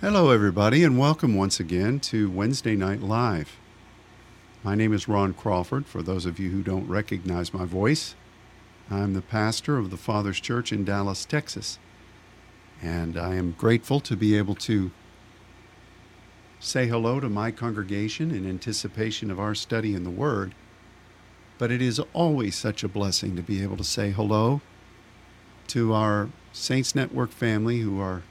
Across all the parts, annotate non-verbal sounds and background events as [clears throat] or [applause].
Hello, everybody, and welcome once again to Wednesday Night Live. My name is Ron Crawford. For those of you who don't recognize my voice, I'm the pastor of the Father's Church in Dallas, Texas. And I am grateful to be able to say hello to my congregation in anticipation of our study in the Word. But it is always such a blessing to be able to say hello to our Saints Network family who are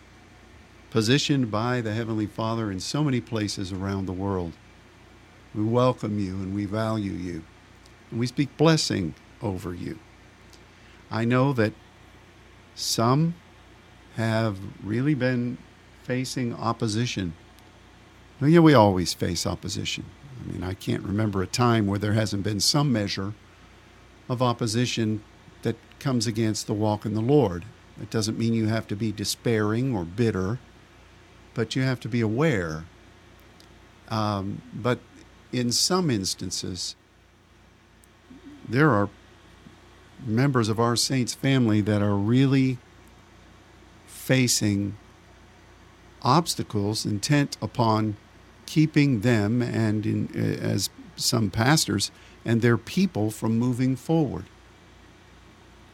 positioned by the Heavenly Father in so many places around the world. We welcome you and we value you. And we speak blessing over you. I know that some have really been facing opposition. Well, yeah, we always face opposition. I mean, I can't remember a time where there hasn't been some measure of opposition that comes against the walk in the Lord. It doesn't mean you have to be despairing or bitter but you have to be aware. Um, but in some instances, there are members of our saints family that are really facing obstacles intent upon keeping them and in, uh, as some pastors and their people from moving forward.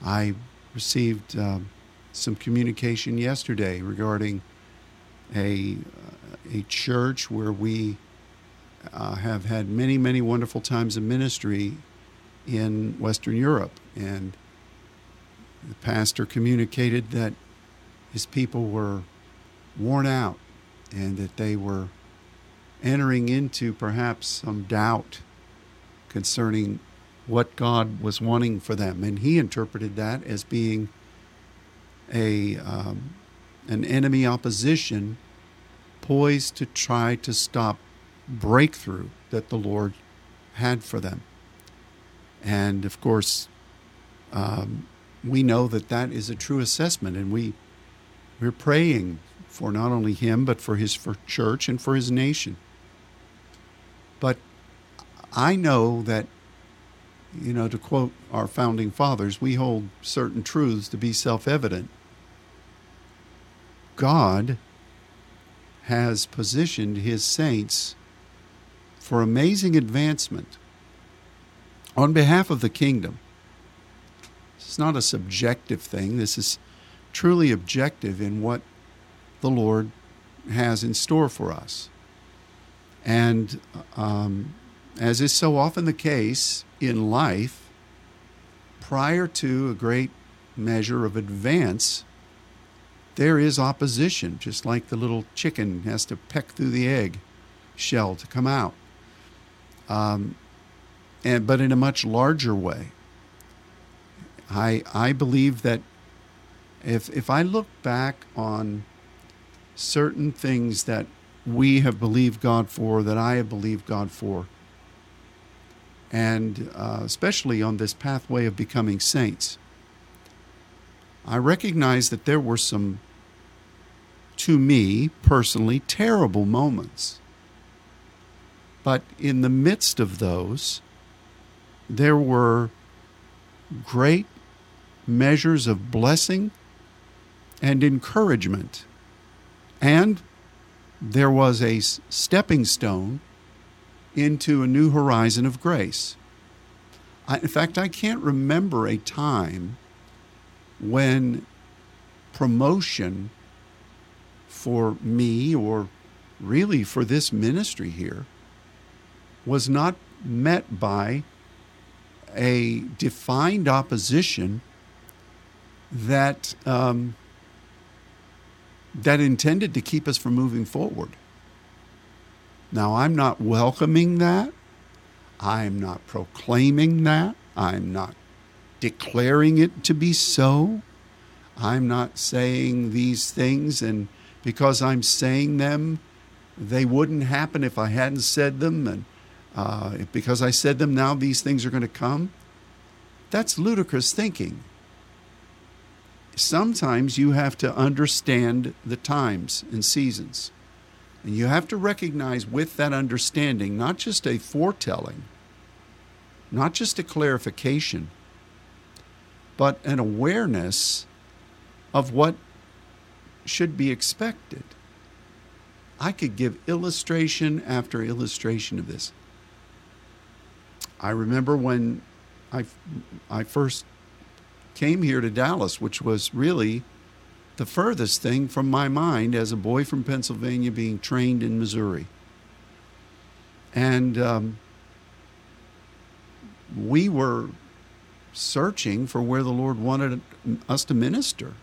I received uh, some communication yesterday regarding a, a church where we uh, have had many, many wonderful times of ministry in Western Europe. And the pastor communicated that his people were worn out and that they were entering into perhaps some doubt concerning what God was wanting for them. And he interpreted that as being a um, an enemy opposition poised to try to stop breakthrough that the Lord had for them. And of course, um, we know that that is a true assessment, and we we're praying for not only him but for his for church and for his nation. But I know that, you know, to quote our founding fathers, we hold certain truths to be self-evident. God has positioned his saints for amazing advancement on behalf of the kingdom. It's not a subjective thing, this is truly objective in what the Lord has in store for us. And um, as is so often the case in life, prior to a great measure of advance, there is opposition, just like the little chicken has to peck through the egg shell to come out. Um, and, but in a much larger way. I, I believe that if, if I look back on certain things that we have believed God for, that I have believed God for, and uh, especially on this pathway of becoming saints, I recognize that there were some to me personally, terrible moments. But in the midst of those, there were great measures of blessing and encouragement. And there was a stepping stone into a new horizon of grace. I, in fact, I can't remember a time when promotion for me or really for this ministry here was not met by a defined opposition that um, that intended to keep us from moving forward. Now, I'm not welcoming that. I'm not proclaiming that. I'm not declaring it to be so. I'm not saying these things and because I'm saying them, they wouldn't happen if I hadn't said them, and uh, because I said them, now these things are going to come. That's ludicrous thinking. Sometimes you have to understand the times and seasons. And you have to recognize with that understanding not just a foretelling, not just a clarification, but an awareness of what should be expected. I could give illustration after illustration of this. I remember when I, I first came here to Dallas, which was really the furthest thing from my mind as a boy from Pennsylvania being trained in Missouri. And um, we were searching for where the Lord wanted us to minister.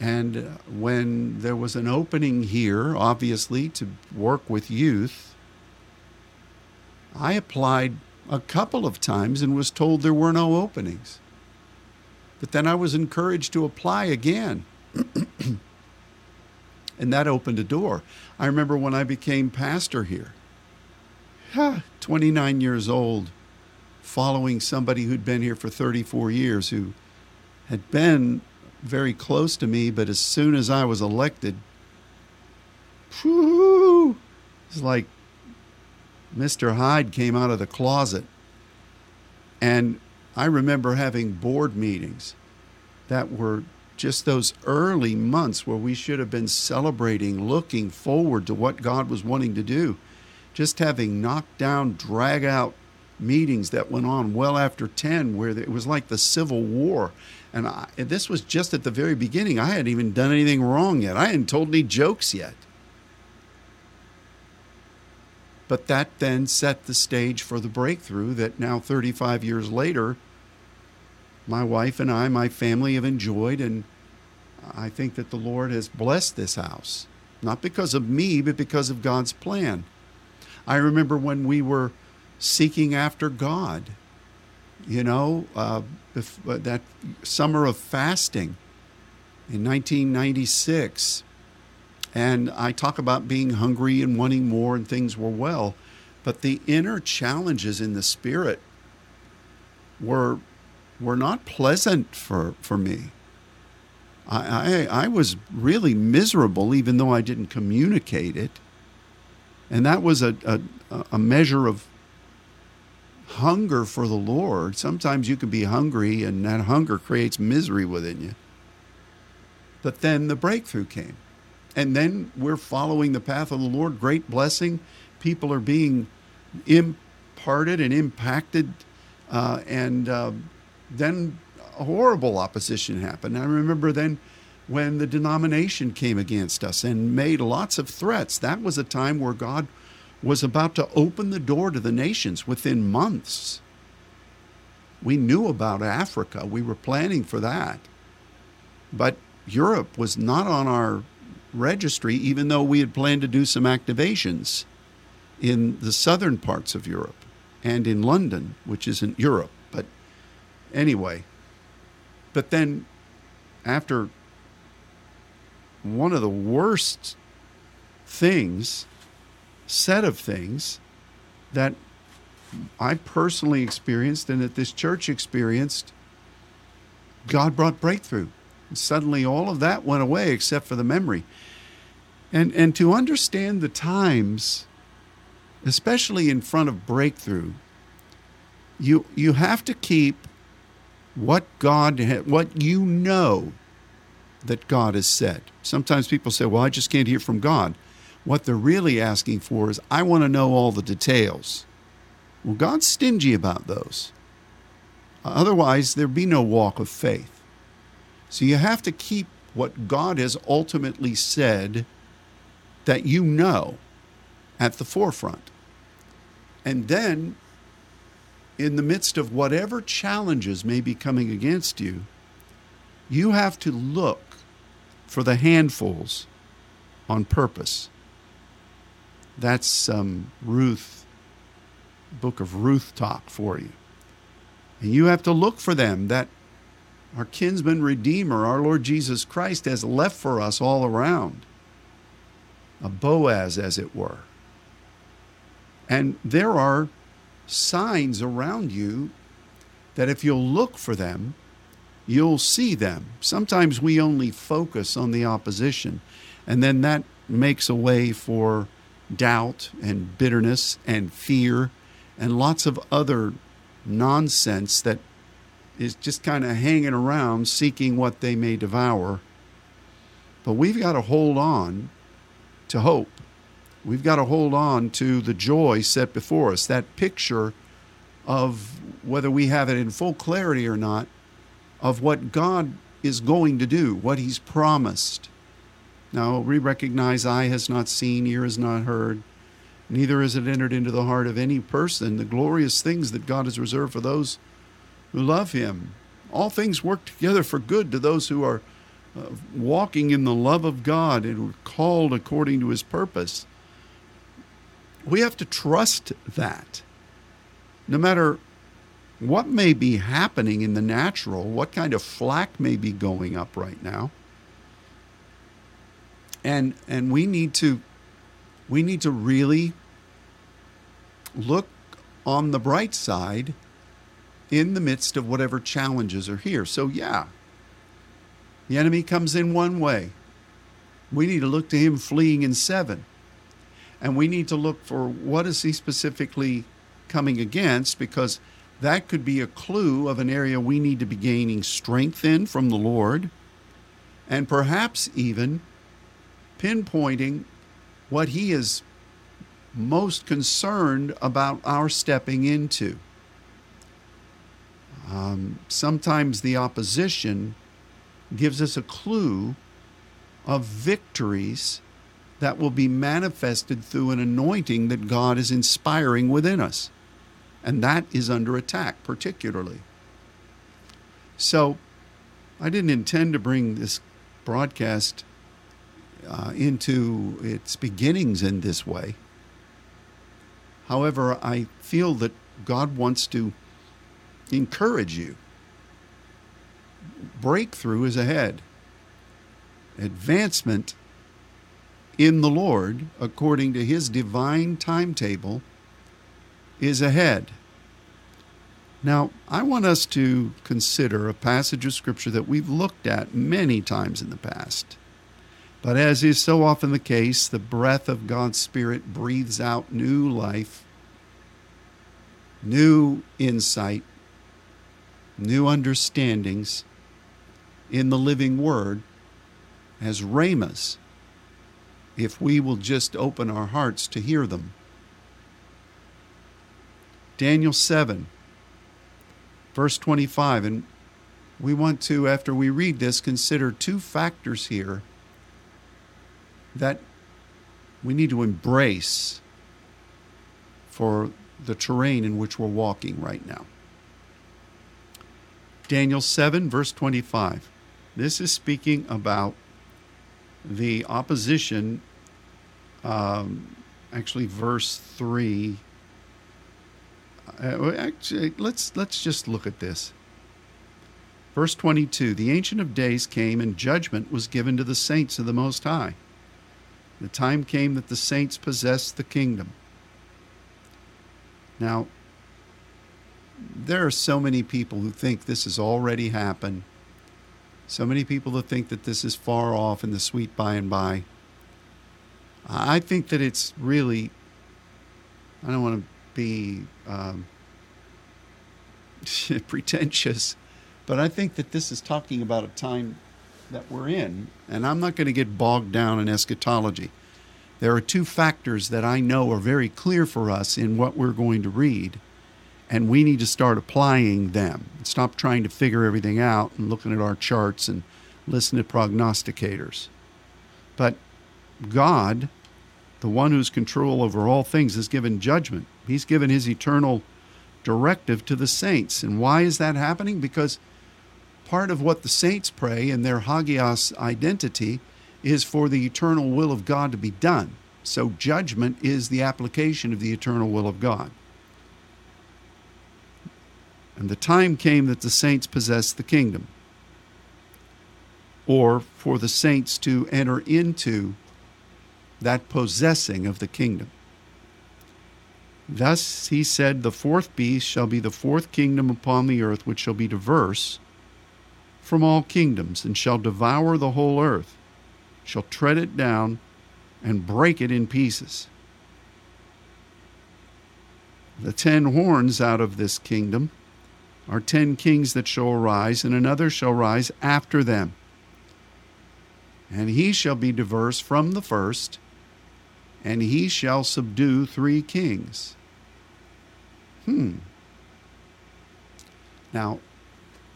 And when there was an opening here, obviously, to work with youth, I applied a couple of times and was told there were no openings. But then I was encouraged to apply again. [clears throat] and that opened a door. I remember when I became pastor here, 29 years old, following somebody who'd been here for 34 years, who had been very close to me, but as soon as I was elected, it's like Mr. Hyde came out of the closet. And I remember having board meetings that were just those early months where we should have been celebrating, looking forward to what God was wanting to do. Just having knocked down, drag out meetings that went on well after 10, where it was like the Civil War. And, I, this was just at the very beginning. I hadn't even done anything wrong yet, I hadn't told any jokes yet. But that then set the stage for the breakthrough that now, 35 years later, my wife and I, my family have enjoyed. And I think that the Lord has blessed this house, not because of me, but because of God's plan. I remember when we were seeking after God, you know, uh, uh that summer of fasting in 1996 and I talk about being hungry and wanting more, and things were well. But the inner challenges in the spirit were were not pleasant for, for me. I, I, I was really miserable, even though I didn't communicate it. And that was a, a, a measure of hunger for the Lord. Sometimes you can be hungry, and that hunger creates misery within you. But then the breakthrough came and then we're following the path of the Lord. Great blessing. People are being imparted and impacted, uh, and uh, then horrible opposition happened. I remember then when the denomination came against us and made lots of threats. That was a time where God was about to open the door to the nations within months. We knew about Africa, we were planning for that. But Europe was not on our registry, even though we had planned to do some activations in the southern parts of Europe and in London, which isn't Europe. But anyway, but then after one of the worst things, set of things that I personally experienced and that this church experienced, God brought breakthrough. And suddenly all of that went away except for the memory. And, and to understand the times, especially in front of breakthrough, you, you have to keep what God, what you know that God has said. Sometimes people say, well, I just can't hear from God. What they're really asking for is, I want to know all the details. Well, God's stingy about those. Otherwise, there'd be no walk of faith. So you have to keep what God has ultimately said that you know at the forefront. And then, in the midst of whatever challenges may be coming against you, you have to look for the handfuls on purpose. That's um, Ruth, book of Ruth talk for you. And you have to look for them that our kinsman redeemer, our Lord Jesus Christ, has left for us all around. A Boaz, as it were. And there are signs around you that if you'll look for them, you'll see them. Sometimes we only focus on the opposition, and then that makes a way for doubt and bitterness and fear and lots of other nonsense that is just kind of hanging around seeking what they may devour. But we've got to hold on to hope. We've got to hold on to the joy set before us, that picture of whether we have it in full clarity or not, of what God is going to do, what He's promised. Now, we recognize eye has not seen, ear has not heard, neither has it entered into the heart of any person the glorious things that God has reserved for those who love Him. All things work together for good to those who are uh, walking in the love of God and are called according to His purpose. We have to trust that. No matter what may be happening in the natural, what kind of flack may be going up right now. And and we need to we need to really look on the bright side in the midst of whatever challenges are here. So yeah. The enemy comes in one way. We need to look to him fleeing in seven. And we need to look for what is he specifically coming against because that could be a clue of an area we need to be gaining strength in from the Lord, and perhaps even pinpointing what He is most concerned about our stepping into. Um, sometimes the opposition gives us a clue of victories that will be manifested through an anointing that God is inspiring within us and that is under attack, particularly. So, I didn't intend to bring this broadcast uh, into its beginnings in this way. However, I feel that God wants to encourage you. Breakthrough is ahead. Advancement in the Lord, according to His divine timetable, is ahead. Now, I want us to consider a passage of Scripture that we've looked at many times in the past. But as is so often the case, the breath of God's Spirit breathes out new life, new insight, new understandings in the living Word as rhemas, if we will just open our hearts to hear them. Daniel 7 verse 25. And we want to, after we read this, consider two factors here that we need to embrace for the terrain in which we're walking right now. Daniel 7, verse 25. This is speaking about the opposition, um, actually, verse 3 uh, actually, let's let's just look at this. Verse 22 The Ancient of Days came, and judgment was given to the saints of the Most High. The time came that the saints possessed the kingdom. Now, there are so many people who think this has already happened. So many people that think that this is far off in the sweet by and by. I think that it's really, I don't want to be um, [laughs] pretentious, but I think that this is talking about a time that we're in, and I'm not going to get bogged down in eschatology. There are two factors that I know are very clear for us in what we're going to read, and we need to start applying them. Stop trying to figure everything out and looking at our charts and listen to prognosticators. But God the one who's control over all things, has given judgment. He's given his eternal directive to the saints. And why is that happening? Because part of what the saints pray in their Hagios identity is for the eternal will of God to be done. So judgment is the application of the eternal will of God. And the time came that the saints possessed the kingdom, or for the saints to enter into that possessing of the kingdom. Thus he said, The fourth beast shall be the fourth kingdom upon the earth, which shall be diverse from all kingdoms, and shall devour the whole earth, shall tread it down, and break it in pieces. The ten horns out of this kingdom are ten kings that shall arise, and another shall rise after them. And he shall be diverse from the first and he shall subdue three kings. Hmm. Now,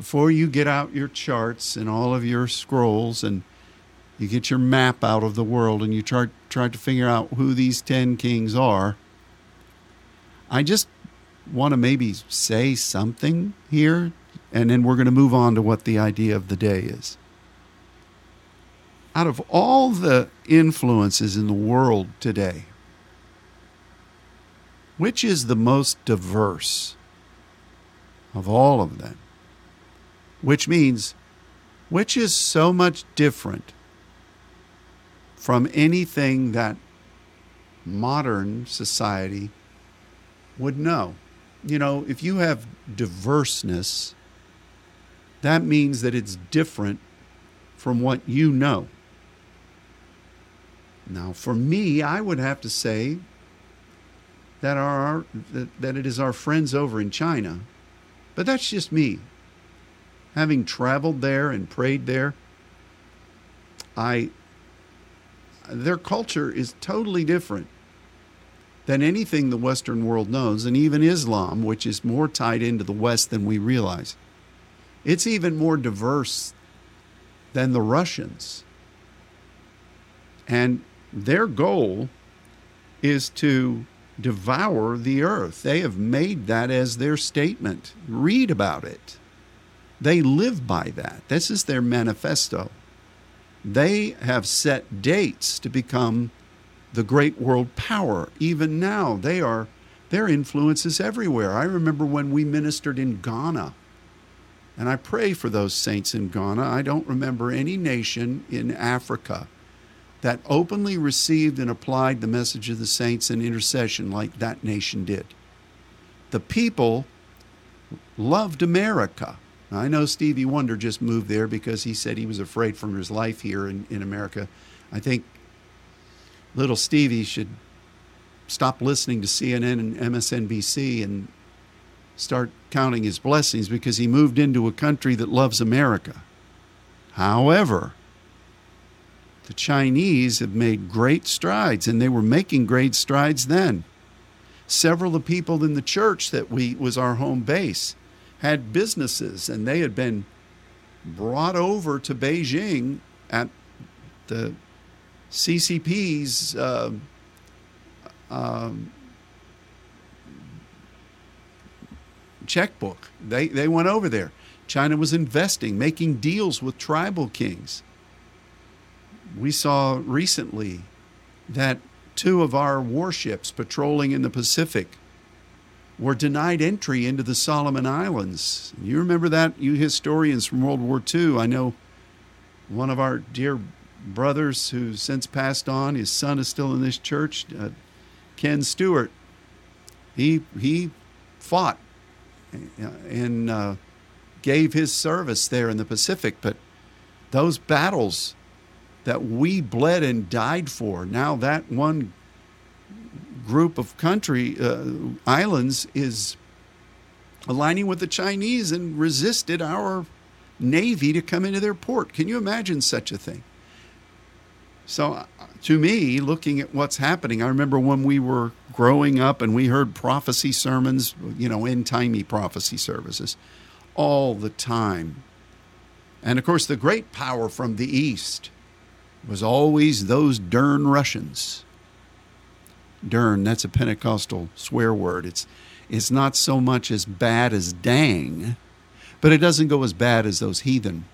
before you get out your charts and all of your scrolls and you get your map out of the world and you try, try to figure out who these 10 kings are, I just want to maybe say something here, and then we're going to move on to what the idea of the day is. Out of all the influences in the world today, which is the most diverse of all of them? Which means, which is so much different from anything that modern society would know? You know, if you have diverseness, that means that it's different from what you know. Now, for me, I would have to say that are that, that it is our friends over in China, but that's just me. Having traveled there and prayed there, I their culture is totally different than anything the Western world knows, and even Islam, which is more tied into the West than we realize. It's even more diverse than the Russians. And their goal is to devour the earth. They have made that as their statement. Read about it. They live by that. This is their manifesto. They have set dates to become the great world power. Even now, they are their influence is everywhere. I remember when we ministered in Ghana. And I pray for those saints in Ghana. I don't remember any nation in Africa that openly received and applied the message of the saints in intercession like that nation did. The people loved America. I know Stevie Wonder just moved there because he said he was afraid for his life here in, in America. I think little Stevie should stop listening to CNN and MSNBC and start counting his blessings because he moved into a country that loves America. However, the Chinese have made great strides, and they were making great strides then. Several of the people in the church that we was our home base had businesses, and they had been brought over to Beijing at the CCP's uh, um, checkbook. They, they went over there. China was investing, making deals with tribal kings we saw recently that two of our warships patrolling in the Pacific were denied entry into the Solomon Islands. You remember that, you historians from World War II. I know one of our dear brothers who's since passed on, his son is still in this church, uh, Ken Stewart. He, he fought and uh, gave his service there in the Pacific, but those battles that we bled and died for. Now that one group of country uh, islands is aligning with the Chinese and resisted our navy to come into their port. Can you imagine such a thing? So, uh, to me, looking at what's happening, I remember when we were growing up and we heard prophecy sermons, you know, end timey prophecy services all the time. And of course, the great power from the East was always those darn Russians. Dern, that's a Pentecostal swear word. It's, it's not so much as bad as dang, but it doesn't go as bad as those heathen.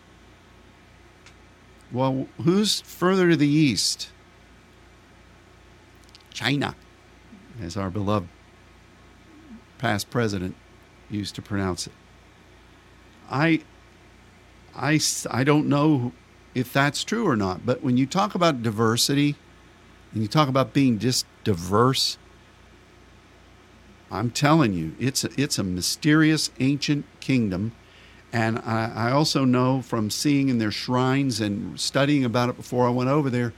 Well, who's further to the east? China, as our beloved past president used to pronounce it. I, I, I don't know if that's true or not. But when you talk about diversity and you talk about being just diverse, I'm telling you, it's a, it's a mysterious ancient kingdom. And I, I also know from seeing in their shrines and studying about it before I went over there,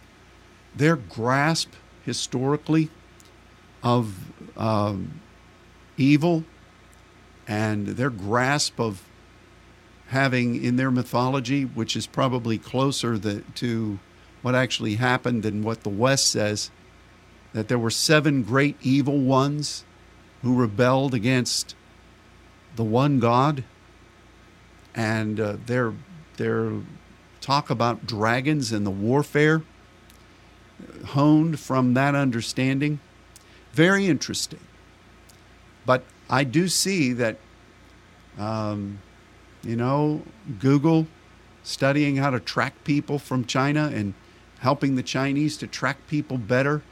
their grasp historically of um, evil and their grasp of having in their mythology, which is probably closer the, to what actually happened and what the West says, that there were seven great evil ones who rebelled against the one God, and uh, their their talk about dragons and the warfare honed from that understanding. Very interesting. But I do see that, um, you know, Google studying how to track people from China and helping the Chinese to track people better.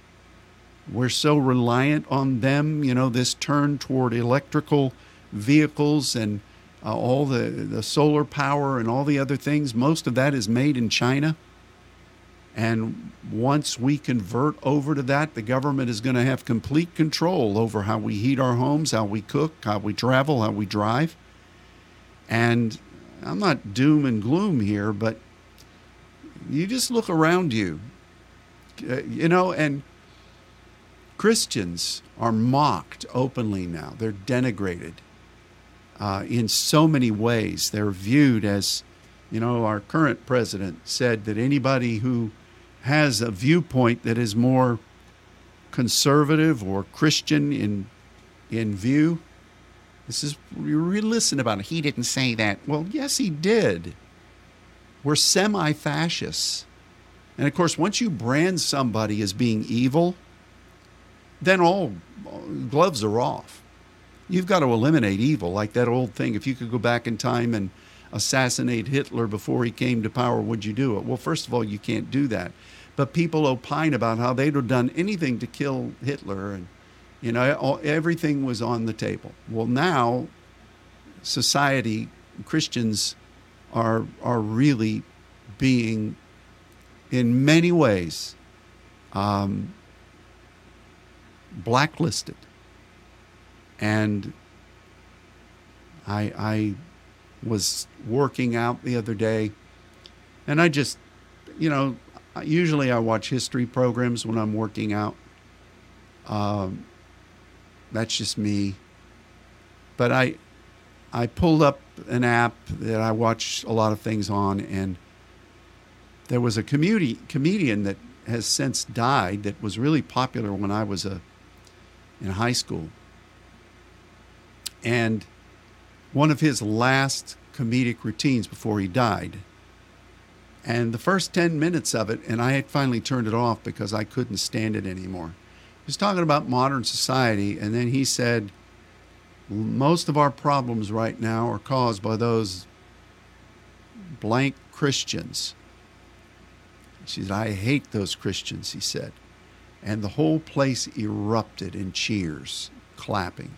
We're so reliant on them, you know, this turn toward electrical vehicles and uh, all the, the solar power and all the other things. Most of that is made in China. And once we convert over to that, the government is going to have complete control over how we heat our homes, how we cook, how we travel, how we drive. And I'm not doom and gloom here, but you just look around you, uh, you know, and Christians are mocked openly now. They're denigrated uh, in so many ways. They're viewed as, you know, our current president said that anybody who has a viewpoint that is more conservative or Christian in in view. This is you really listen about it. He didn't say that. Well, yes, he did. We're semi-fascists, and of course, once you brand somebody as being evil, then all gloves are off. You've got to eliminate evil, like that old thing. If you could go back in time and assassinate Hitler before he came to power, would you do it? Well, first of all, you can't do that. But people opine about how they'd have done anything to kill Hitler, and you know all, everything was on the table. Well, now society, Christians are are really being, in many ways, um, blacklisted, and I I was working out the other day, and I just, you know, usually I watch history programs when I'm working out. Um, that's just me. But I, I pulled up an app that I watch a lot of things on, and there was a community comedian that has since died that was really popular when I was a in high school. And one of his last comedic routines before he died. And the first 10 minutes of it, and I had finally turned it off because I couldn't stand it anymore. He was talking about modern society, and then he said, Most of our problems right now are caused by those blank Christians. She said, I hate those Christians, he said. And the whole place erupted in cheers, clapping.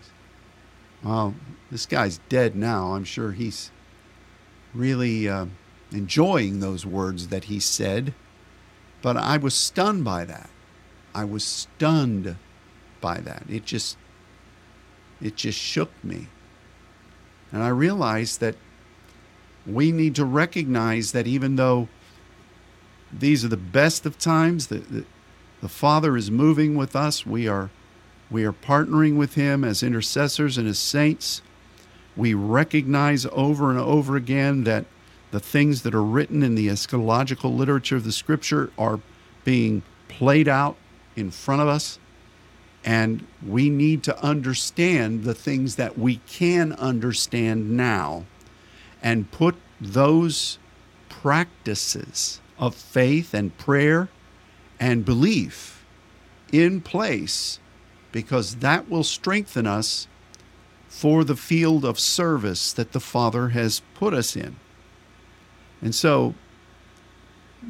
Well, this guy's dead now. I'm sure he's really uh, enjoying those words that he said. But I was stunned by that. I was stunned by that. It just it just shook me. And I realized that we need to recognize that even though these are the best of times, the, the, the Father is moving with us, we are we are partnering with him as intercessors and as saints. We recognize over and over again that the things that are written in the eschatological literature of the scripture are being played out in front of us. And we need to understand the things that we can understand now and put those practices of faith and prayer and belief in place because that will strengthen us for the field of service that the Father has put us in. And so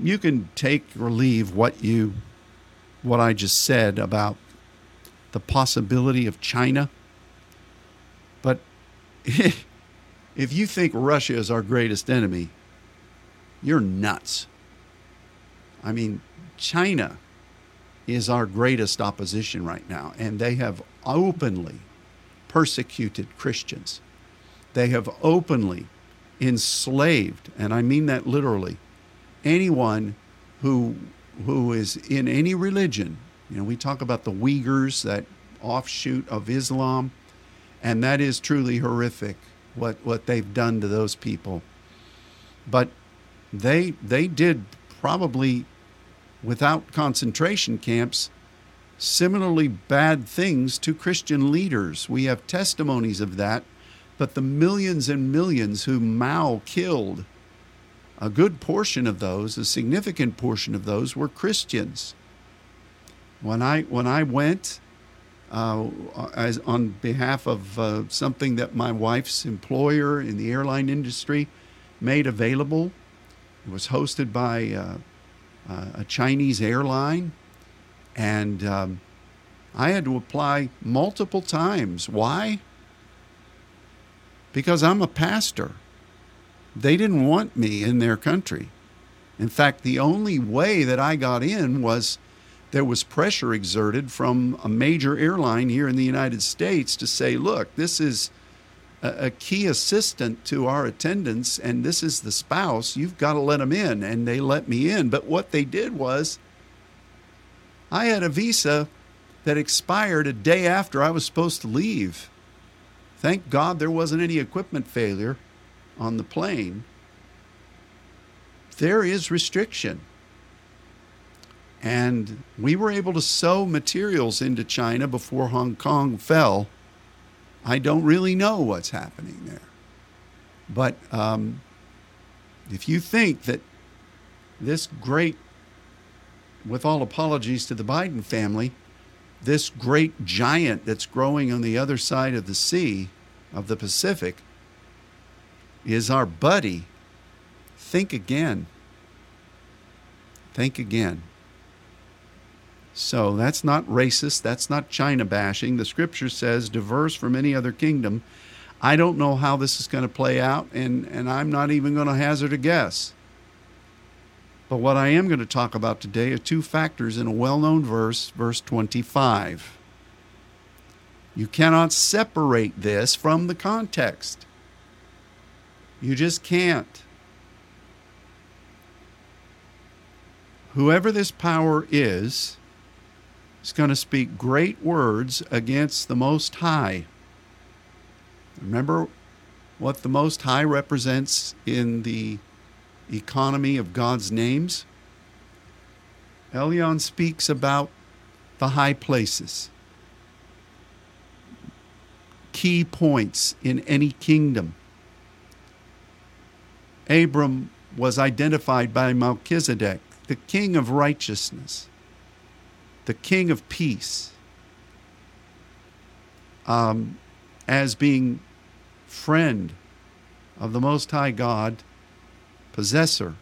you can take or leave what you what I just said about the possibility of China. But [laughs] if you think Russia is our greatest enemy, you're nuts. I mean, China is our greatest opposition right now, and they have openly persecuted Christians. They have openly enslaved, and I mean that literally, anyone who who is in any religion. You know, we talk about the Uyghurs, that offshoot of Islam, and that is truly horrific what what they've done to those people. But they they did probably without concentration camps similarly bad things to Christian leaders. We have testimonies of that, but the millions and millions who Mao killed, a good portion of those, a significant portion of those, were Christians. When I when I went uh, as on behalf of uh, something that my wife's employer in the airline industry made available, it was hosted by uh, uh a Chinese airline and um, I had to apply multiple times. Why? Because I'm a pastor. They didn't want me in their country. In fact, the only way that I got in was there was pressure exerted from a major airline here in the United States to say, look, this is a, a key assistant to our attendance, and this is the spouse. You've got to let them in. And they let me in. But what they did was I had a visa that expired a day after I was supposed to leave. Thank God there wasn't any equipment failure on the plane. There is restriction. And we were able to sow materials into China before Hong Kong fell. I don't really know what's happening there. But um, if you think that this great with all apologies to the Biden family, this great giant that's growing on the other side of the sea, of the Pacific, is our buddy. Think again. Think again. So that's not racist. That's not China bashing. The scripture says, diverse from any other kingdom. I don't know how this is going to play out, and, and I'm not even going to hazard a guess. But what I am going to talk about today are two factors in a well known verse, verse 25. You cannot separate this from the context. You just can't. Whoever this power is, is going to speak great words against the Most High. Remember what the Most High represents in the economy of God's names, Elyon speaks about the high places, key points in any kingdom. Abram was identified by Melchizedek, the king of righteousness, the king of peace, um, as being friend of the Most High God possessor,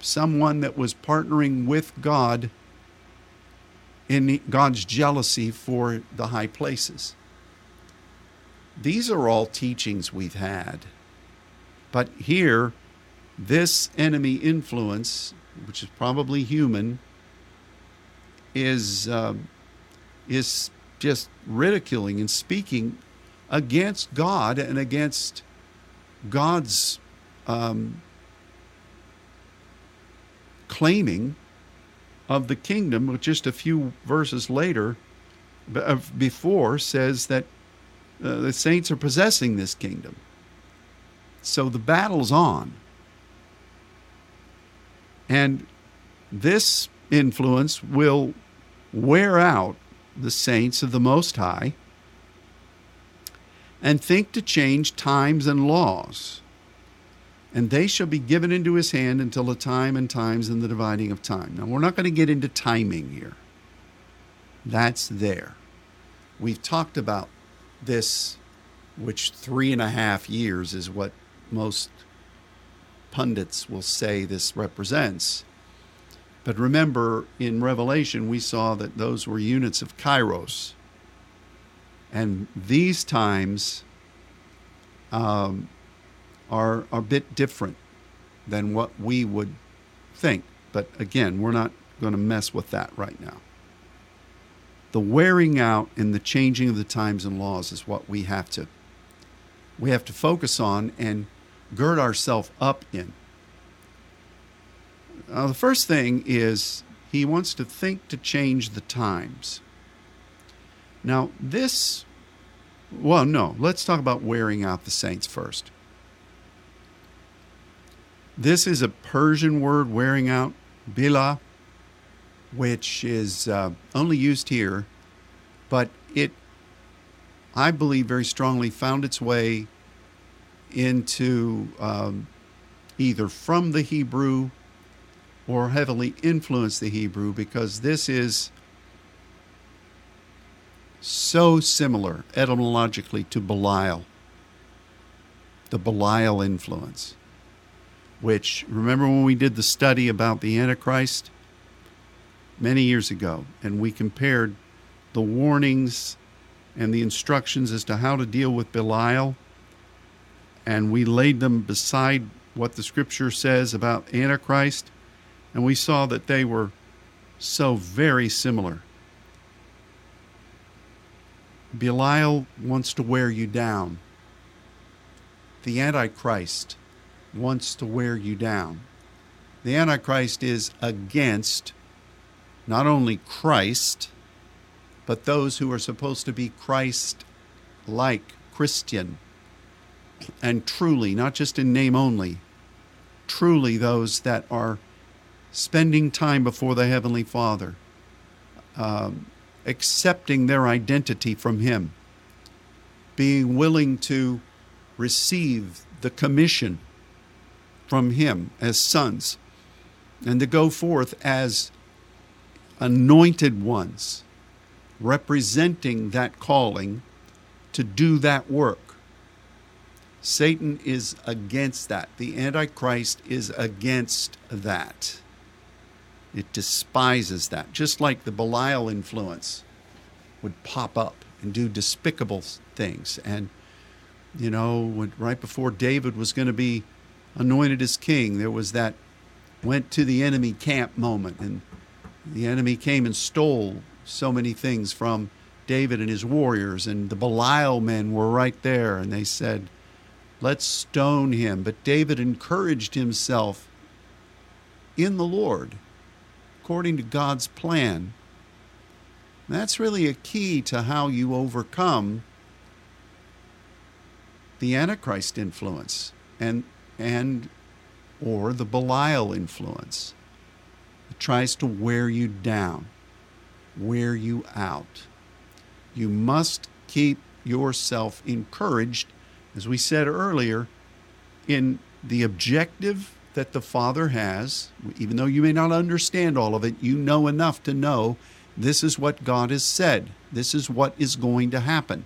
someone that was partnering with God in God's jealousy for the high places. These are all teachings we've had. But here, this enemy influence, which is probably human, is, uh, is just ridiculing and speaking against God and against God's um, claiming of the kingdom, just a few verses later, before, says that uh, the saints are possessing this kingdom. So the battle's on. And this influence will wear out the saints of the Most High and think to change times and laws. And they shall be given into his hand until the time and times and the dividing of time. Now, we're not going to get into timing here. That's there. We've talked about this, which three and a half years is what most pundits will say this represents. But remember, in Revelation, we saw that those were units of kairos. And these times um, are, are a bit different than what we would think. But again, we're not going to mess with that right now. The wearing out and the changing of the times and laws is what we have to we have to focus on and gird ourselves up in. The first thing is he wants to think to change the times. Now, this, well, no, let's talk about wearing out the saints first. This is a Persian word, wearing out, bila. which is uh, only used here, but it, I believe, very strongly found its way into um, either from the Hebrew or heavily influenced the Hebrew because this is so similar etymologically to Belial, the Belial influence, which, remember when we did the study about the Antichrist? Many years ago, and we compared the warnings and the instructions as to how to deal with Belial, and we laid them beside what the scripture says about Antichrist, and we saw that they were so very similar. Belial wants to wear you down. The Antichrist wants to wear you down. The Antichrist is against not only Christ, but those who are supposed to be Christ like Christian and truly, not just in name only, truly those that are spending time before the Heavenly Father, um, accepting their identity from Him, being willing to receive the commission from Him as sons, and to go forth as anointed ones, representing that calling to do that work. Satan is against that. The Antichrist is against that. It despises that, just like the Belial influence would pop up and do despicable things. And, you know, when, right before David was going to be anointed as king, there was that went to the enemy camp moment, and the enemy came and stole so many things from David and his warriors, and the Belial men were right there, and they said, Let's stone him. But David encouraged himself in the Lord according to God's plan. That's really a key to how you overcome the Antichrist influence and and or the Belial influence. It tries to wear you down, wear you out. You must keep yourself encouraged, as we said earlier, in the objective that the Father has, even though you may not understand all of it, you know enough to know this is what God has said. This is what is going to happen.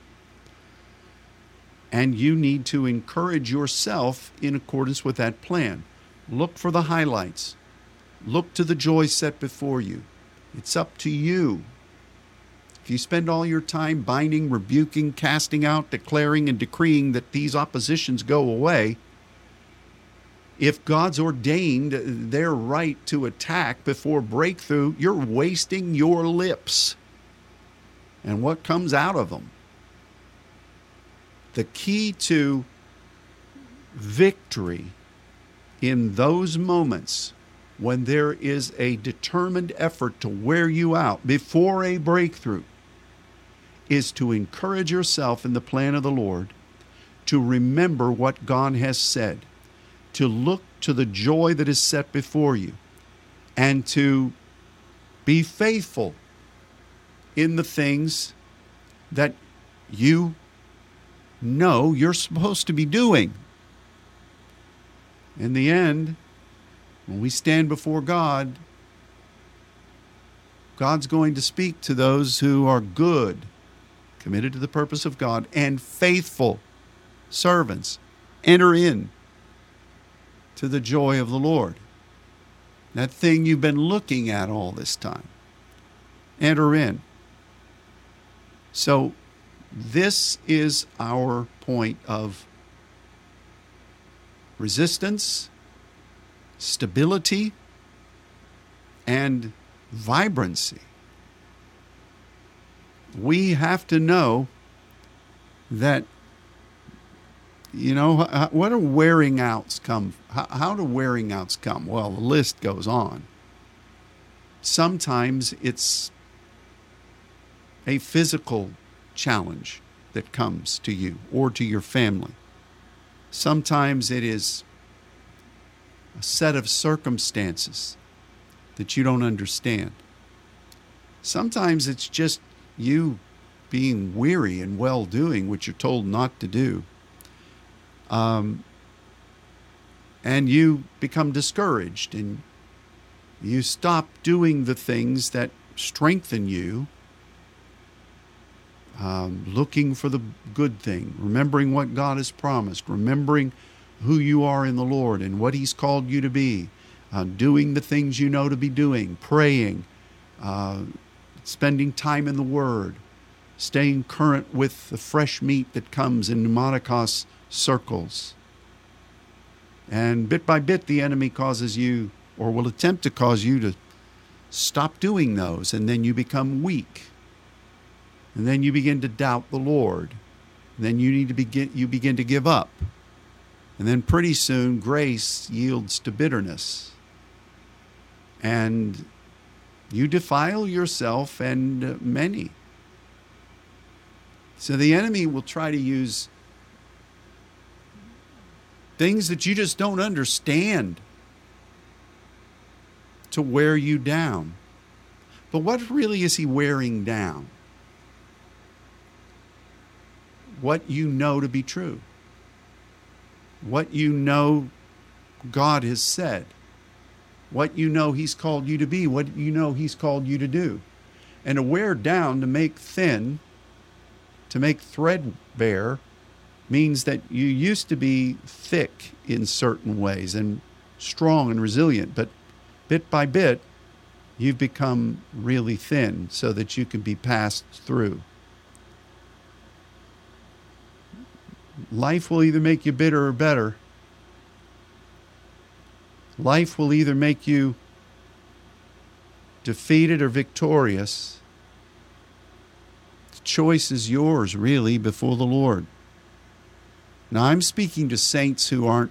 And you need to encourage yourself in accordance with that plan. Look for the highlights. Look to the joy set before you. It's up to you. If you spend all your time binding, rebuking, casting out, declaring, and decreeing that these oppositions go away, if God's ordained their right to attack before breakthrough, you're wasting your lips and what comes out of them. The key to victory in those moments when there is a determined effort to wear you out before a breakthrough is to encourage yourself in the plan of the Lord, to remember what God has said to look to the joy that is set before you and to be faithful in the things that you know you're supposed to be doing. In the end, when we stand before God, God's going to speak to those who are good, committed to the purpose of God, and faithful servants. Enter in to the joy of the Lord. That thing you've been looking at all this time. Enter in. So, this is our point of resistance, stability, and vibrancy. We have to know that you know, what are wearing outs come? How, do wearing outs come? Well, the list goes on. Sometimes it's a physical challenge that comes to you or to your family. Sometimes it is a set of circumstances that you don't understand. Sometimes it's just you being weary and well doing, which you're told not to do. Um, and you become discouraged and you stop doing the things that strengthen you, um, looking for the good thing, remembering what God has promised, remembering who you are in the Lord and what He's called you to be, uh, doing the things you know to be doing, praying, uh, spending time in the Word, staying current with the fresh meat that comes in pneumaticos circles. And bit by bit, the enemy causes you, or will attempt to cause you, to stop doing those, and then you become weak. And then you begin to doubt the Lord. And then you need to begin you begin to give up. And then pretty soon grace yields to bitterness. And you defile yourself and many. So the enemy will try to use things that you just don't understand to wear you down. But what really is he wearing down? What you know to be true, what you know God has said, what you know he's called you to be, what you know he's called you to do. And to wear down, to make thin, to make threadbare, means that you used to be thick in certain ways and strong and resilient, but bit by bit, you've become really thin so that you can be passed through. Life will either make you bitter or better. Life will either make you defeated or victorious. The choice is yours, really, before the Lord. Now, I'm speaking to saints who aren't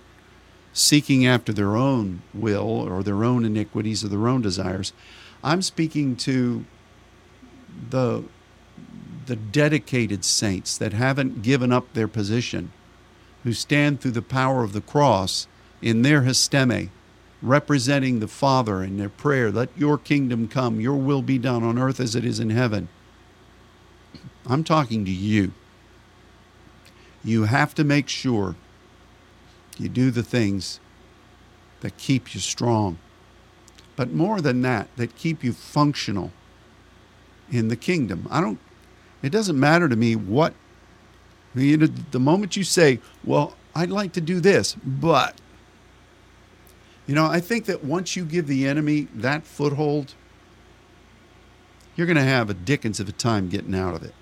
seeking after their own will or their own iniquities or their own desires. I'm speaking to the the dedicated saints that haven't given up their position, who stand through the power of the cross in their histemi, representing the Father in their prayer, let your kingdom come, your will be done on earth as it is in heaven. I'm talking to you you have to make sure you do the things that keep you strong. But more than that, that keep you functional in the kingdom. I don't, it doesn't matter to me what, you know, the moment you say, well, I'd like to do this, but, you know, I think that once you give the enemy that foothold, you're going to have a dickens of a time getting out of it.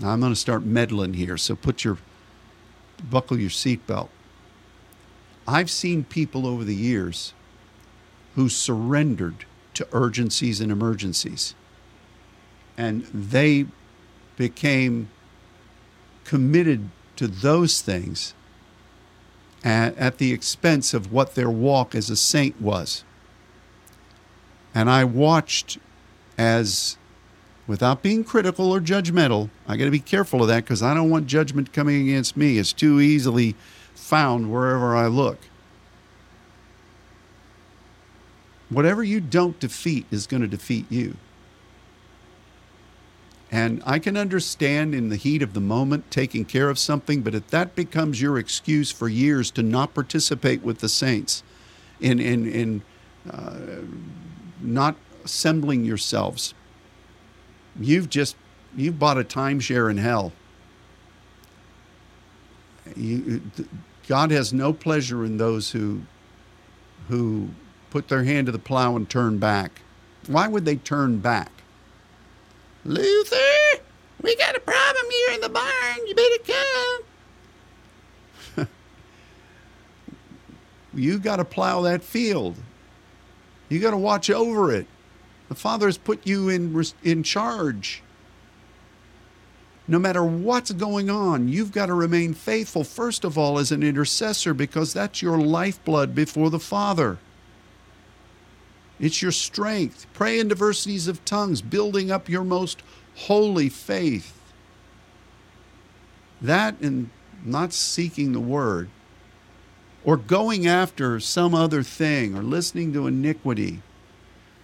Now I'm going to start meddling here, so put your buckle your seatbelt. I've seen people over the years who surrendered to urgencies and emergencies. And they became committed to those things at, at, the expense of what their walk as a saint was. And I watched as without being critical or judgmental. I got to be careful of that because I don't want judgment coming against me. It's too easily found wherever I look. Whatever you don't defeat is going to defeat you. And I can understand in the heat of the moment taking care of something, but if that becomes your excuse for years to not participate with the saints in, in, in uh, not assembling yourselves, you've just you've bought a timeshare in hell. You, God has no pleasure in those who who put their hand to the plow and turn back. Why would they turn back? Luther, we got a problem here in the barn. You better come. [laughs] you got to plow that field. You got to watch over it. The Father has put you in, in charge. No matter what's going on, you've got to remain faithful, first of all, as an intercessor, because that's your lifeblood before the Father. It's your strength. Pray in diversities of tongues, building up your most holy faith. That and not seeking the word, or going after some other thing, or listening to iniquity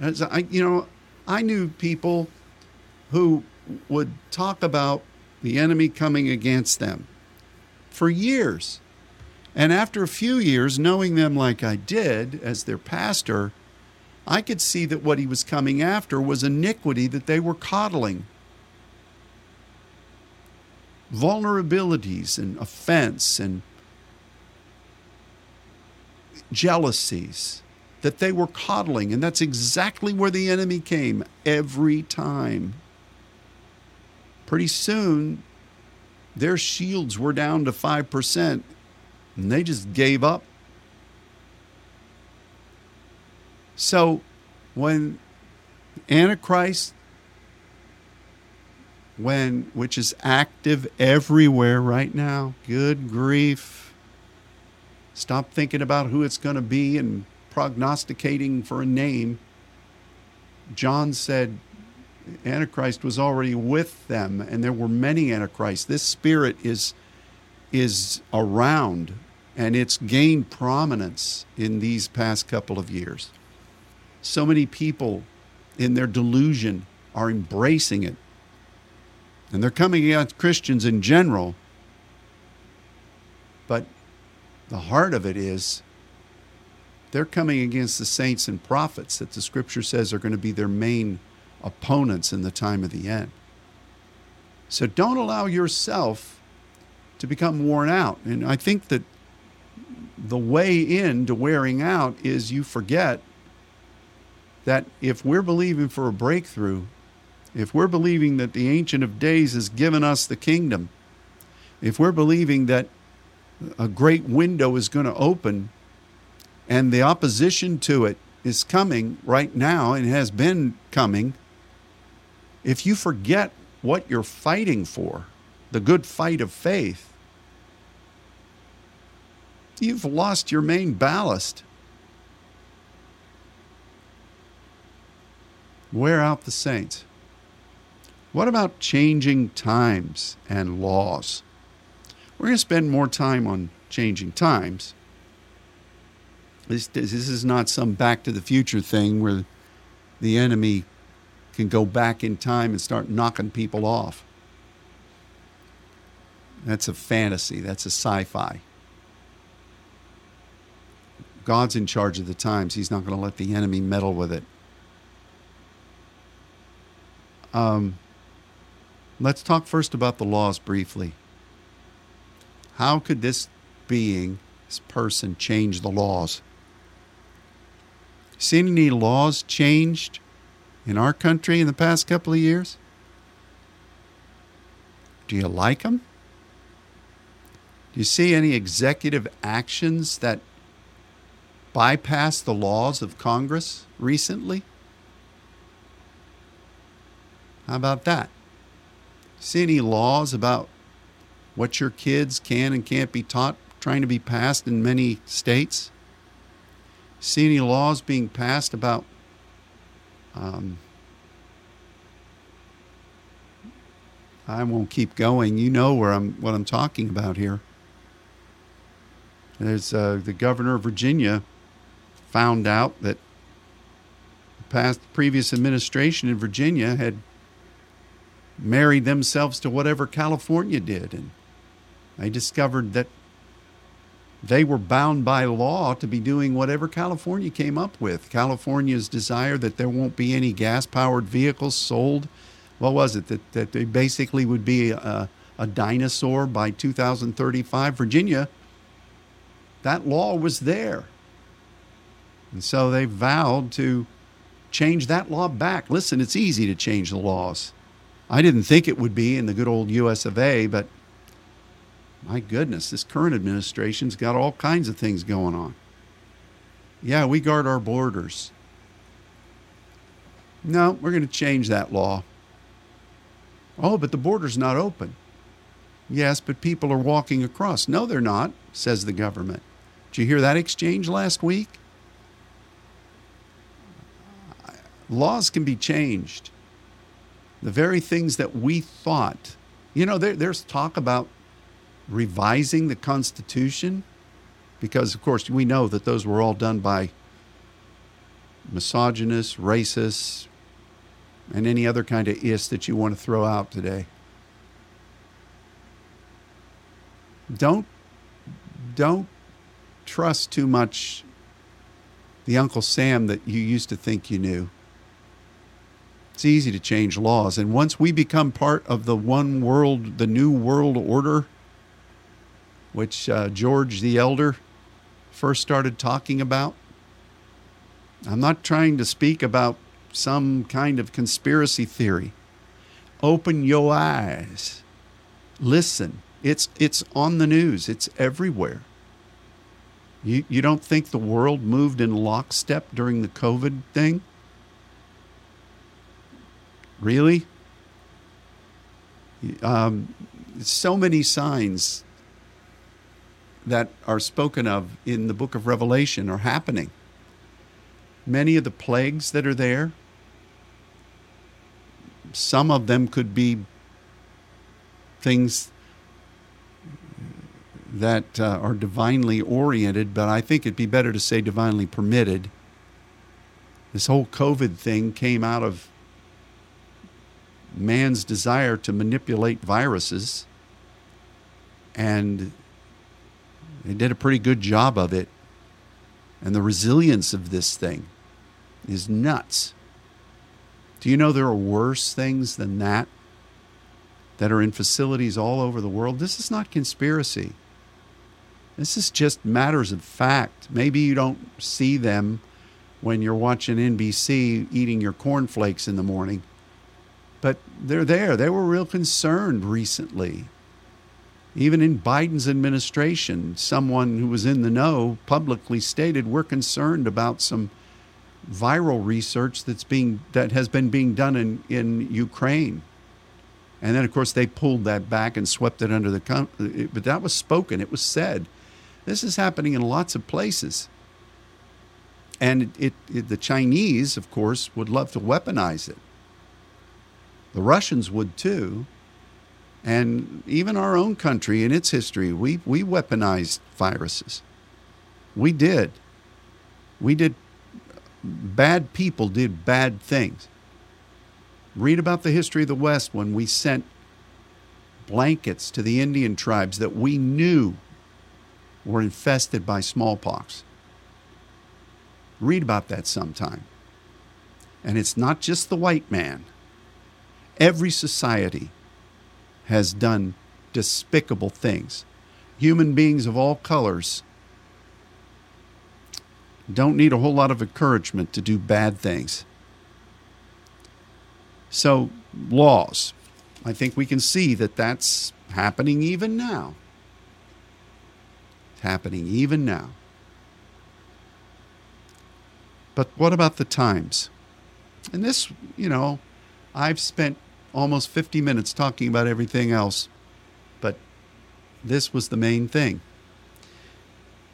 I, you know, I knew people who would talk about the enemy coming against them for years. And after a few years, knowing them like I did as their pastor, I could see that what he was coming after was iniquity that they were coddling. Vulnerabilities and offense and jealousies that they were coddling. And that's exactly where the enemy came every time. Pretty soon, their shields were down to 5%, and they just gave up. So when Antichrist, when which is active everywhere right now, good grief. Stop thinking about who it's going to be and prognosticating for a name. John said Antichrist was already with them, and there were many Antichrists. This spirit is is around, and it's gained prominence in these past couple of years. So many people, in their delusion, are embracing it, and they're coming against Christians in general. But the heart of it is they're coming against the saints and prophets that the scripture says are going to be their main opponents in the time of the end. So don't allow yourself to become worn out. And I think that the way into wearing out is you forget that if we're believing for a breakthrough, if we're believing that the Ancient of Days has given us the kingdom, if we're believing that a great window is going to open and the opposition to it is coming right now and has been coming, if you forget what you're fighting for, the good fight of faith, you've lost your main ballast. Wear out the saints. What about changing times and laws? We're going to spend more time on changing times. This, this is not some back to the future thing where the enemy can go back in time and start knocking people off. That's a fantasy, that's a sci fi. God's in charge of the times. He's not going to let the enemy meddle with it. Um, let's talk first about the laws briefly. How could this being, this person, change the laws? Seen any laws changed in our country in the past couple of years? Do you like them? Do you see any executive actions that bypass the laws of Congress recently? How about that? See any laws about what your kids can and can't be taught trying to be passed in many states? See any laws being passed about um, I won't keep going. You know where I'm what I'm talking about here. There's uh, the governor of Virginia found out that the past previous administration in Virginia had married themselves to whatever California did, and they discovered that they were bound by law to be doing whatever California came up with. California's desire that there won't be any gas powered vehicles sold. What was it? That, that they basically would be a, a dinosaur by 2035. Virginia, that law was there. And so they vowed to change that law back. Listen, it's easy to change the laws. I didn't think it would be in the good old US of A, but my goodness, this current administration's got all kinds of things going on. Yeah, we guard our borders. No, we're going to change that law. Oh, but the border's not open. Yes, but people are walking across. No, they're not, says the government. Did you hear that exchange last week? Laws can be changed. The very things that we thought, you know, there, there's talk about revising the Constitution, because of course we know that those were all done by misogynists, racists, and any other kind of is that you want to throw out today. Don't don't trust too much the Uncle Sam that you used to think you knew. It's easy to change laws. And once we become part of the one world, the new world order, which uh, George the Elder first started talking about, I'm not trying to speak about some kind of conspiracy theory. Open your eyes. Listen. It's, it's on the news, it's everywhere. You, you don't think the world moved in lockstep during the COVID thing? Really? Um, so many signs that are spoken of in the book of Revelation are happening. Many of the plagues that are there, some of them could be things that uh, are divinely oriented, but I think it'd be better to say divinely permitted. This whole COVID thing came out of man's desire to manipulate viruses, and they did a pretty good job of it. And the resilience of this thing is nuts. Do you know there are worse things than that that are in facilities all over the world? This is not conspiracy. This is just matters of fact. Maybe you don't see them when you're watching NBC eating your cornflakes in the morning, but they're there. They were real concerned recently. Even in Biden's administration, someone who was in the know publicly stated, "We're concerned about some viral research that's being that has been being done in in Ukraine." And then, of course, they pulled that back and swept it under the. But that was spoken. It was said. This is happening in lots of places. And it, it, it, the Chinese, of course, would love to weaponize it. The Russians would too. And even our own country in its history, we, we weaponized viruses. We did. We did. Bad people did bad things. Read about the history of the West when we sent blankets to the Indian tribes that we knew were infested by smallpox. Read about that sometime. And it's not just the white man. Every society has done despicable things. Human beings of all colors don't need a whole lot of encouragement to do bad things. So, laws. I think we can see that that's happening even now It's happening even now. But what about the times? And this, you know, I've spent almost 50 minutes talking about everything else, but this was the main thing.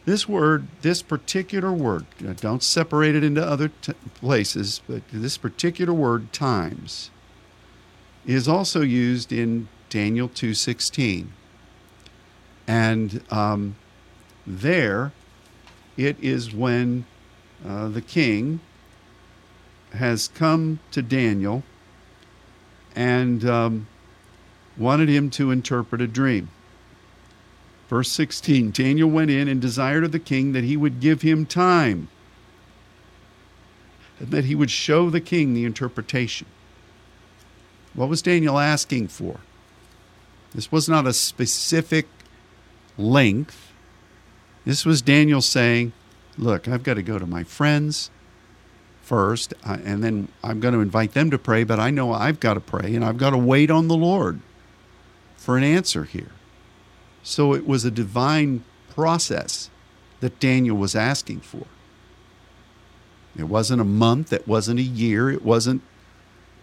This word, this particular word, don't separate it into other t- places, but this particular word, times, is also used in Daniel 2:16. And um, there, it is when uh, the king has come to Daniel and um, wanted him to interpret a dream. Verse 16 Daniel went in and desired of the king that he would give him time, and that he would show the king the interpretation. What was Daniel asking for? This was not a specific length this was Daniel saying, Look, I've got to go to my friends first, uh, and then I'm going to invite them to pray, but I know I've got to pray and I've got to wait on the Lord for an answer here. So it was a divine process that Daniel was asking for. It wasn't a month, it wasn't a year, it wasn't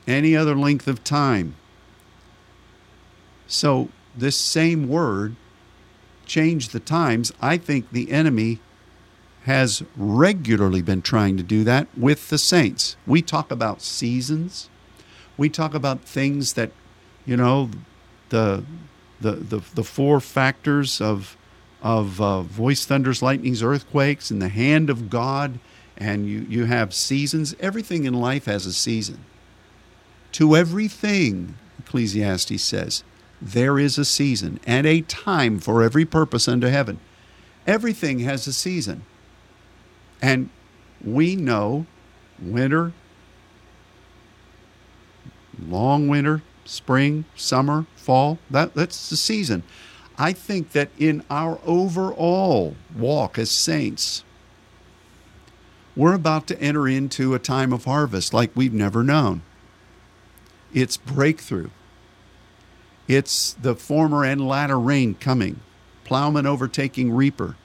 any other length of time. So, this same word change the times, I think the enemy has regularly been trying to do that with the saints. We talk about seasons. We talk about things that, you know, the the the, the four factors of of uh, voice, thunders, lightnings, earthquakes, and the hand of God, and you you have seasons. Everything in life has a season. To everything, Ecclesiastes says, there is a season and a time for every purpose under heaven. Everything has a season. And we know winter, long winter, spring, summer, fall, that, that's the season. I think that in our overall walk as saints, we're about to enter into a time of harvest like we've never known. It's breakthrough. It's the former and latter rain coming, plowman overtaking reaper.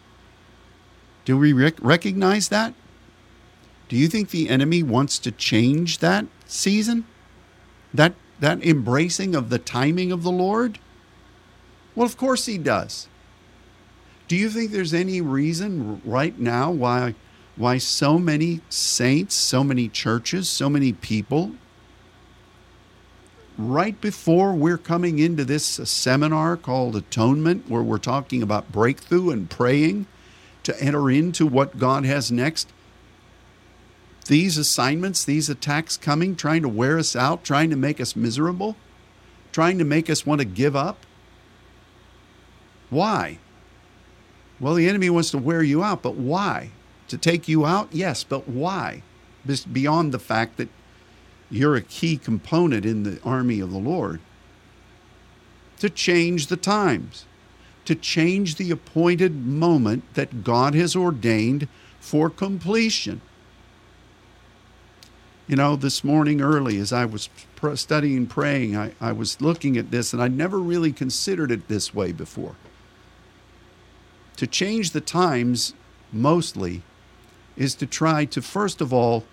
Do we rec- recognize that? Do you think the enemy wants to change that season? That that embracing of the timing of the Lord? Well, of course he does. Do you think there's any reason right now why why so many saints, so many churches, so many people right before we're coming into this seminar called Atonement, where we're talking about breakthrough and praying to enter into what God has next. These assignments, these attacks coming, trying to wear us out, trying to make us miserable, trying to make us want to give up. Why? Well, the enemy wants to wear you out, but why? To take you out? Yes, but why? Beyond the fact that you're a key component in the army of the Lord. To change the times, to change the appointed moment that God has ordained for completion. You know, this morning early, as I was studying praying, I, I was looking at this and I never really considered it this way before. To change the times, mostly, is to try to, first of all,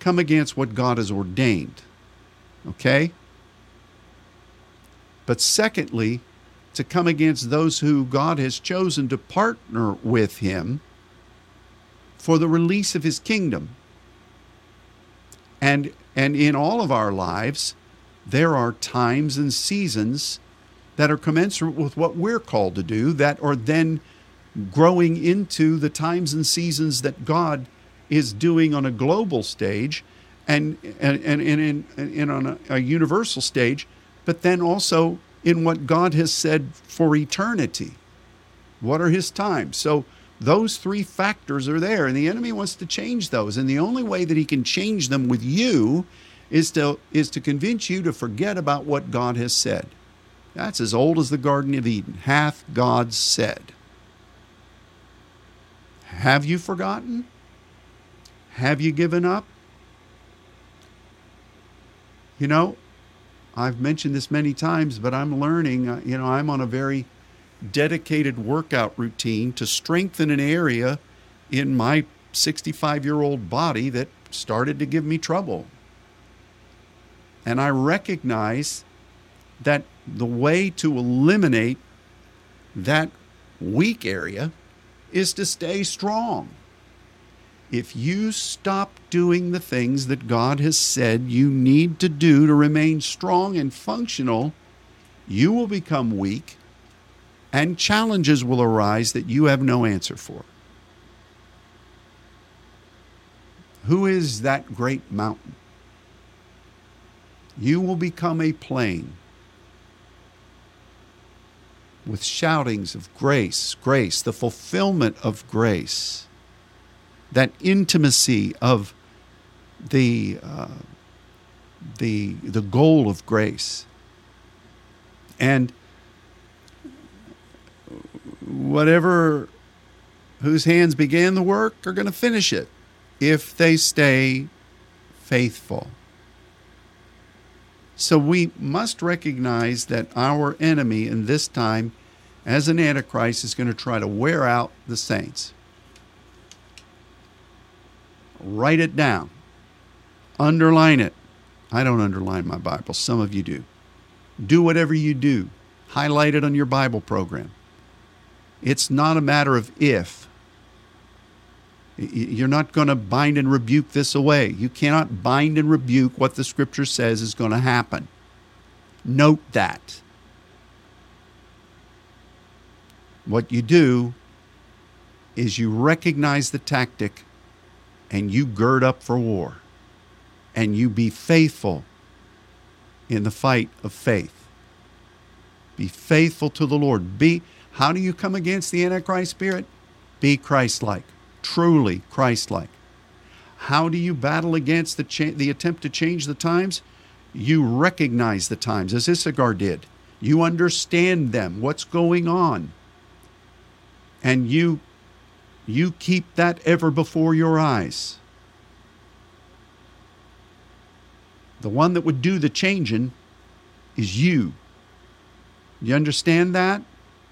come against what God has ordained. Okay? But secondly, to come against those who God has chosen to partner with Him for the release of His kingdom. And, and in all of our lives, there are times and seasons that are commensurate with what we're called to do that are then growing into the times and seasons that God is doing on a global stage and, and, and, in, in on a, a universal stage, but then also in what God has said for eternity. What are his times? So those three factors are there, and the enemy wants to change those. And the only way that he can change them with you is to, is to convince you to forget about what God has said. That's as old as the Garden of Eden. Hath God said? Have you forgotten? Have you given up? You know, I've mentioned this many times, but I'm learning, uh, you know, I'm on a very dedicated workout routine to strengthen an area in my 65 year old body that started to give me trouble. And I recognize that the way to eliminate that weak area is to stay strong if you stop doing the things that God has said you need to do to remain strong and functional, you will become weak and challenges will arise that you have no answer for. Who is that great mountain? You will become a plain with shoutings of grace, grace, the fulfillment of grace that intimacy of the uh, the the goal of grace. And whatever whose hands began the work are going to finish it if they stay faithful. So we must recognize that our enemy in this time as an antichrist is going to try to wear out the saints Write it down. Underline it. I don't underline my Bible. Some of you do. Do whatever you do. Highlight it on your Bible program. It's not a matter of if. You're not going to bind and rebuke this away. You cannot bind and rebuke what the scripture says is going to happen. Note that. What you do is you recognize the tactic and you gird up for war and you be faithful in the fight of faith. Be faithful to the Lord. Be how do you come against the Antichrist spirit? Be Christ-like, truly Christ-like. How do you battle against the cha- the attempt to change the times? You recognize the times, as Issachar did. You understand them, what's going on, and you you keep that ever before your eyes. The one that would do the changing is you. You understand that?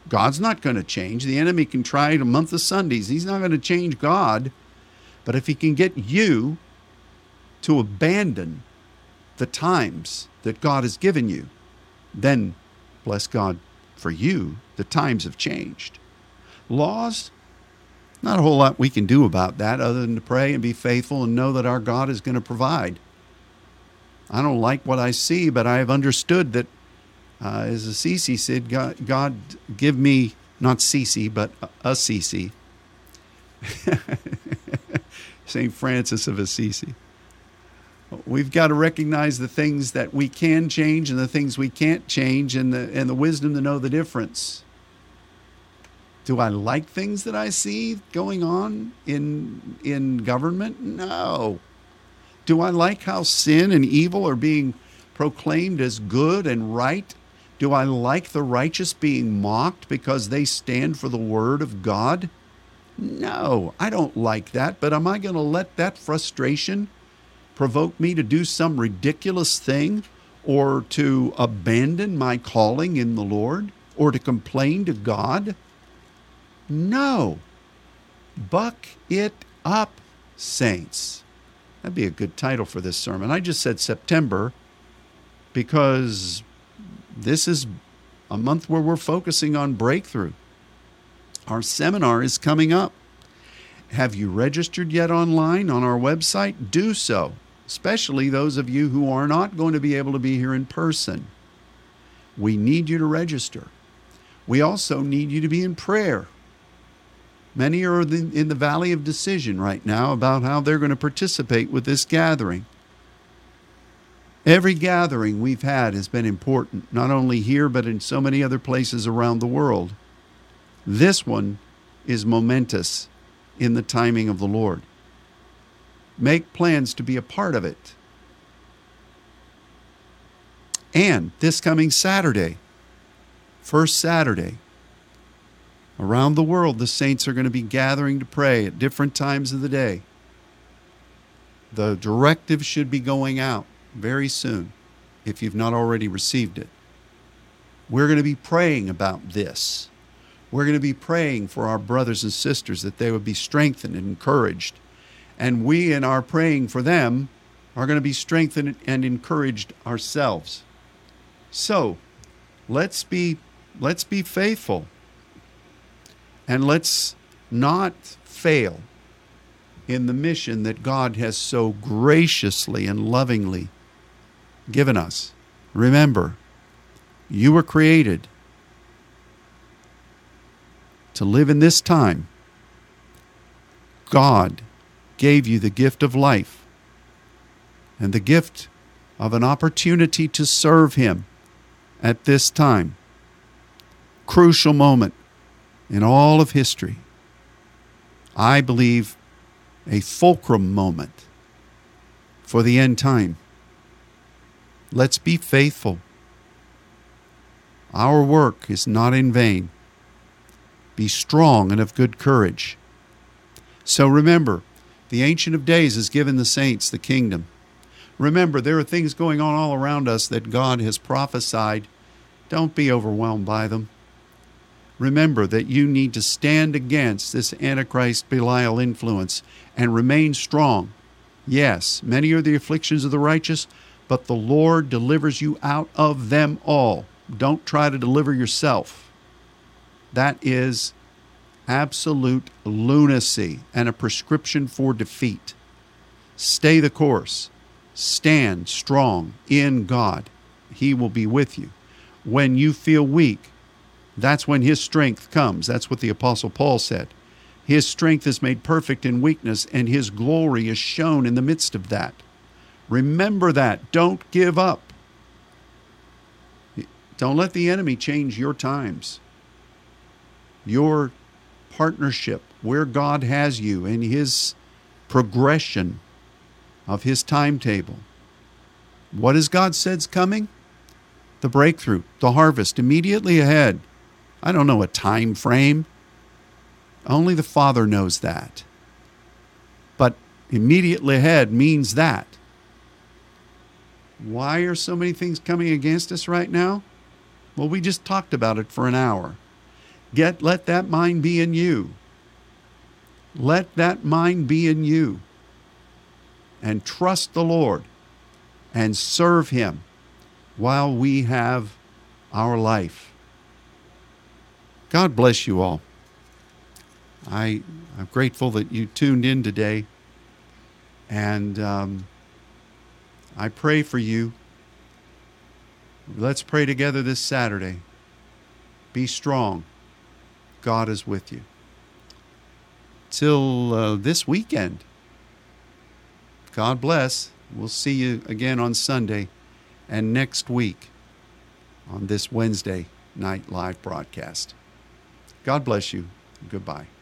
God's not going to change. The enemy can try a month of Sundays. He's not going to change God. But if he can get you to abandon the times that God has given you, then bless God for you, the times have changed. Laws, not a whole lot we can do about that other than to pray and be faithful and know that our God is going to provide. I don't like what I see, but I have understood that, uh, as Assisi said, God, God give me, not Cece, but Assisi. [laughs] St. Francis of Assisi. We've got to recognize the things that we can change and the things we can't change and the, and the wisdom to know the difference. Do I like things that I see going on in, in government? No. Do I like how sin and evil are being proclaimed as good and right? Do I like the righteous being mocked because they stand for the word of God? No, I don't like that, but am I going to let that frustration provoke me to do some ridiculous thing or to abandon my calling in the Lord or to complain to God? No. Buck it up, saints. That'd be a good title for this sermon. I just said September because this is a month where we're focusing on breakthrough. Our seminar is coming up. Have you registered yet online on our website? Do so, especially those of you who are not going to be able to be here in person. We need you to register. We also need you to be in prayer. Many are in the valley of decision right now about how they're going to participate with this gathering. Every gathering we've had has been important, not only here, but in so many other places around the world. This one is momentous in the timing of the Lord. Make plans to be a part of it. And this coming Saturday, first Saturday, Around the world, the saints are going to be gathering to pray at different times of the day. The directive should be going out very soon if you've not already received it. We're going to be praying about this. We're going to be praying for our brothers and sisters that they would be strengthened and encouraged. And we, in our praying for them, are going to be strengthened and encouraged ourselves. So, let's be let's be faithful and let's not fail in the mission that God has so graciously and lovingly given us. Remember, you were created to live in this time. God gave you the gift of life and the gift of an opportunity to serve Him at this time. Crucial moment in all of history. I believe a fulcrum moment for the end time. Let's be faithful. Our work is not in vain. Be strong and of good courage. So remember, the Ancient of Days has given the saints the kingdom. Remember, there are things going on all around us that God has prophesied. Don't be overwhelmed by them remember that you need to stand against this Antichrist Belial influence and remain strong. Yes, many are the afflictions of the righteous, but the Lord delivers you out of them all. Don't try to deliver yourself. That is absolute lunacy and a prescription for defeat. Stay the course. Stand strong in God. He will be with you. When you feel weak, that's when his strength comes. That's what the Apostle Paul said. His strength is made perfect in weakness, and his glory is shown in the midst of that. Remember that. Don't give up. Don't let the enemy change your times, your partnership, where God has you in His progression of His timetable. What has God said's coming? The breakthrough, the harvest, immediately ahead. I don't know a time frame. Only the Father knows that. But immediately ahead means that. Why are so many things coming against us right now? Well, we just talked about it for an hour. Get let that mind be in you. Let that mind be in you. And trust the Lord and serve him while we have our life. God bless you all. I, I'm grateful that you tuned in today. And um, I pray for you. Let's pray together this Saturday. Be strong. God is with you. Till uh, this weekend. God bless. We'll see you again on Sunday and next week on this Wednesday night live broadcast. God bless you. Goodbye.